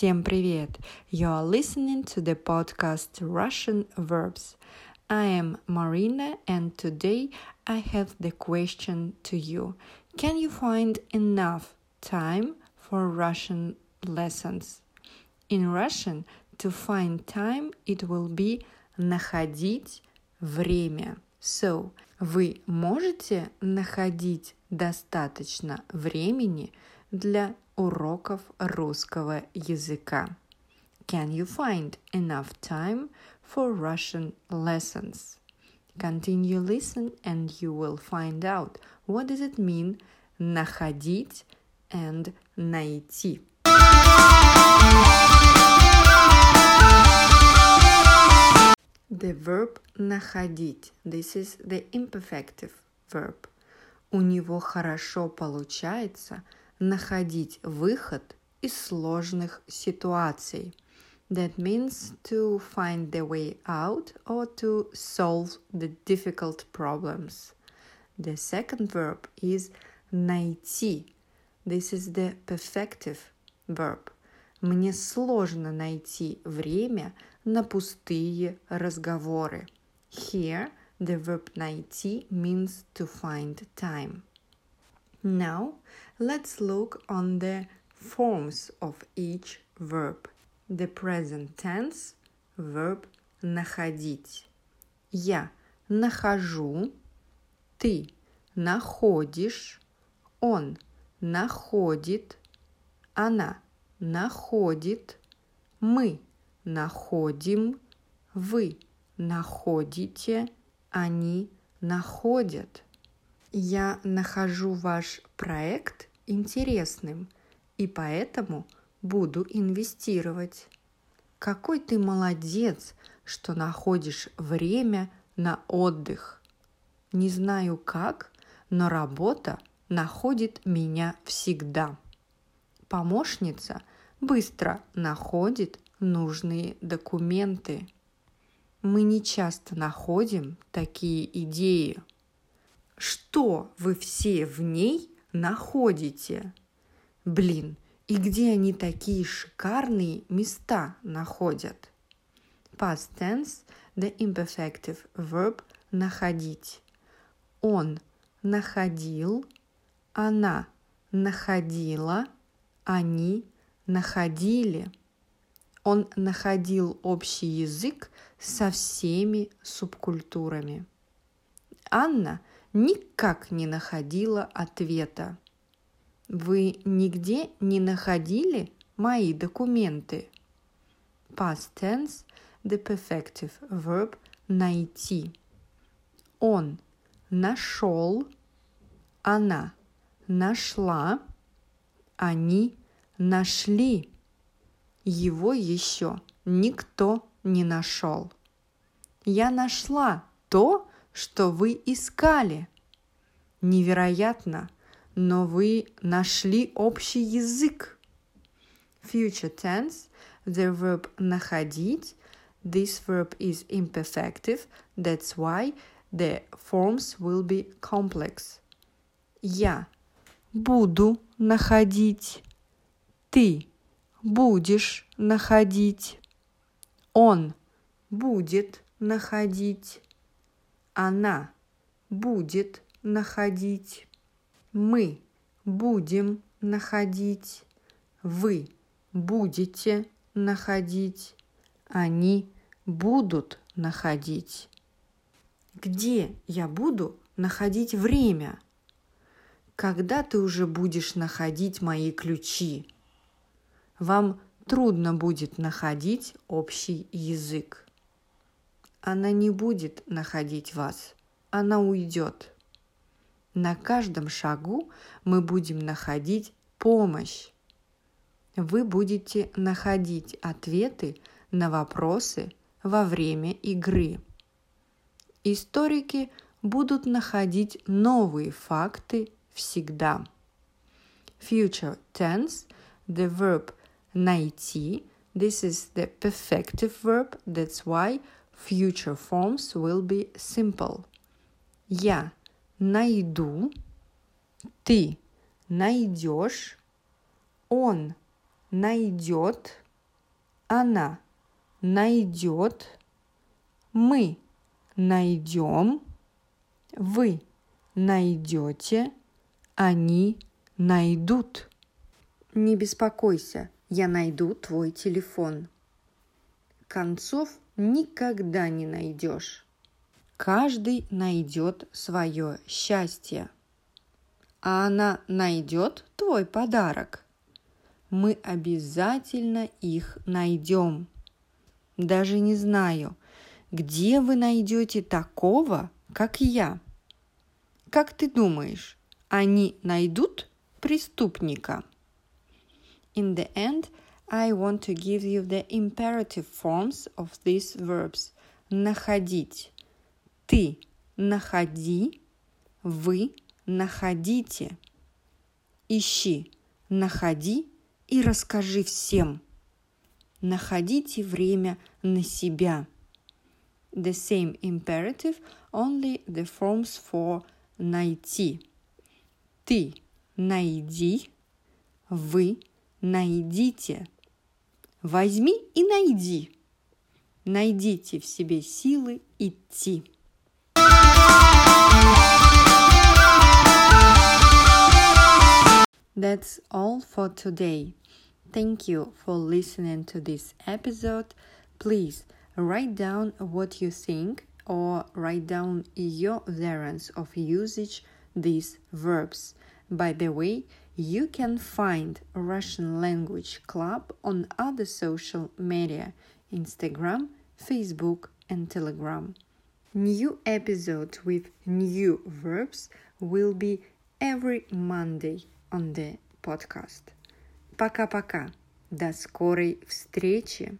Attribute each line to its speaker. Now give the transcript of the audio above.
Speaker 1: Всем привет! You are listening to the podcast Russian Verbs. I am Marina and today I have the question to you. Can you find enough time for Russian lessons? In Russian, to find time it will be находить время. So, вы можете находить достаточно времени для уроков русского языка. Can you find enough time for Russian lessons? Continue listen and you will find out what does it mean находить and найти. The verb находить. This is the imperfective verb. У него хорошо получается – находить выход из сложных ситуаций. That means to find the way out or to solve the difficult problems. The second verb is найти. This is the perfective verb. Мне сложно найти время на пустые разговоры. Here, the verb найти means to find time. Now, let's look on the forms of each verb. The present tense verb находить. Я нахожу, ты находишь, он находит, она находит, мы находим, вы находите, они находят. Я нахожу ваш проект интересным и поэтому буду инвестировать. Какой ты молодец, что находишь время на отдых. Не знаю как, но работа находит меня всегда. Помощница быстро находит нужные документы. Мы не часто находим такие идеи – что вы все в ней находите? Блин, и где они такие шикарные места находят? Past tense – the imperfective verb находить. Он находил, она находила, они находили. Он находил общий язык со всеми субкультурами. Анна – никак не находила ответа. Вы нигде не находили мои документы? Past tense – the perfective verb найти. Он нашел, она нашла, они нашли. Его еще никто не нашел. Я нашла то, что вы искали. Невероятно, но вы нашли общий язык. Future tense, the verb находить. This verb is imperfective, that's why the forms will be complex. Я буду находить. Ты будешь находить. Он будет находить она будет находить, мы будем находить, вы будете находить, они будут находить. Где я буду находить время? Когда ты уже будешь находить мои ключи? Вам трудно будет находить общий язык она не будет находить вас, она уйдет. На каждом шагу мы будем находить помощь. Вы будете находить ответы на вопросы во время игры. Историки будут находить новые факты всегда. Future tense, the verb найти, this is the perfective verb, that's why future forms will be simple. Я найду, ты найдешь, он найдет, Она найдет. Мы найдем. Вы найдете. Они найдут. Не беспокойся, я найду твой телефон. Концов никогда не найдешь. Каждый найдет свое счастье. А она найдет твой подарок. Мы обязательно их найдем. Даже не знаю, где вы найдете такого, как я. Как ты думаешь, они найдут преступника? In the end, I want to give you the imperative forms of these verbs. Находить. Ты находи. Вы находите. Ищи. Находи и расскажи всем. Находите время на себя. The same imperative, only the forms for найти. Ты найди. Вы найдите. Возьми и найди. Найдите в себе силы идти. That's all for today. Thank you for listening to this episode. Please write down what you think or write down your variants of usage these verbs. By the way, you can find Russian Language Club on other social media Instagram, Facebook, and Telegram. New episode with new verbs will be every Monday on the podcast. Пока-пока. До скорой встречи.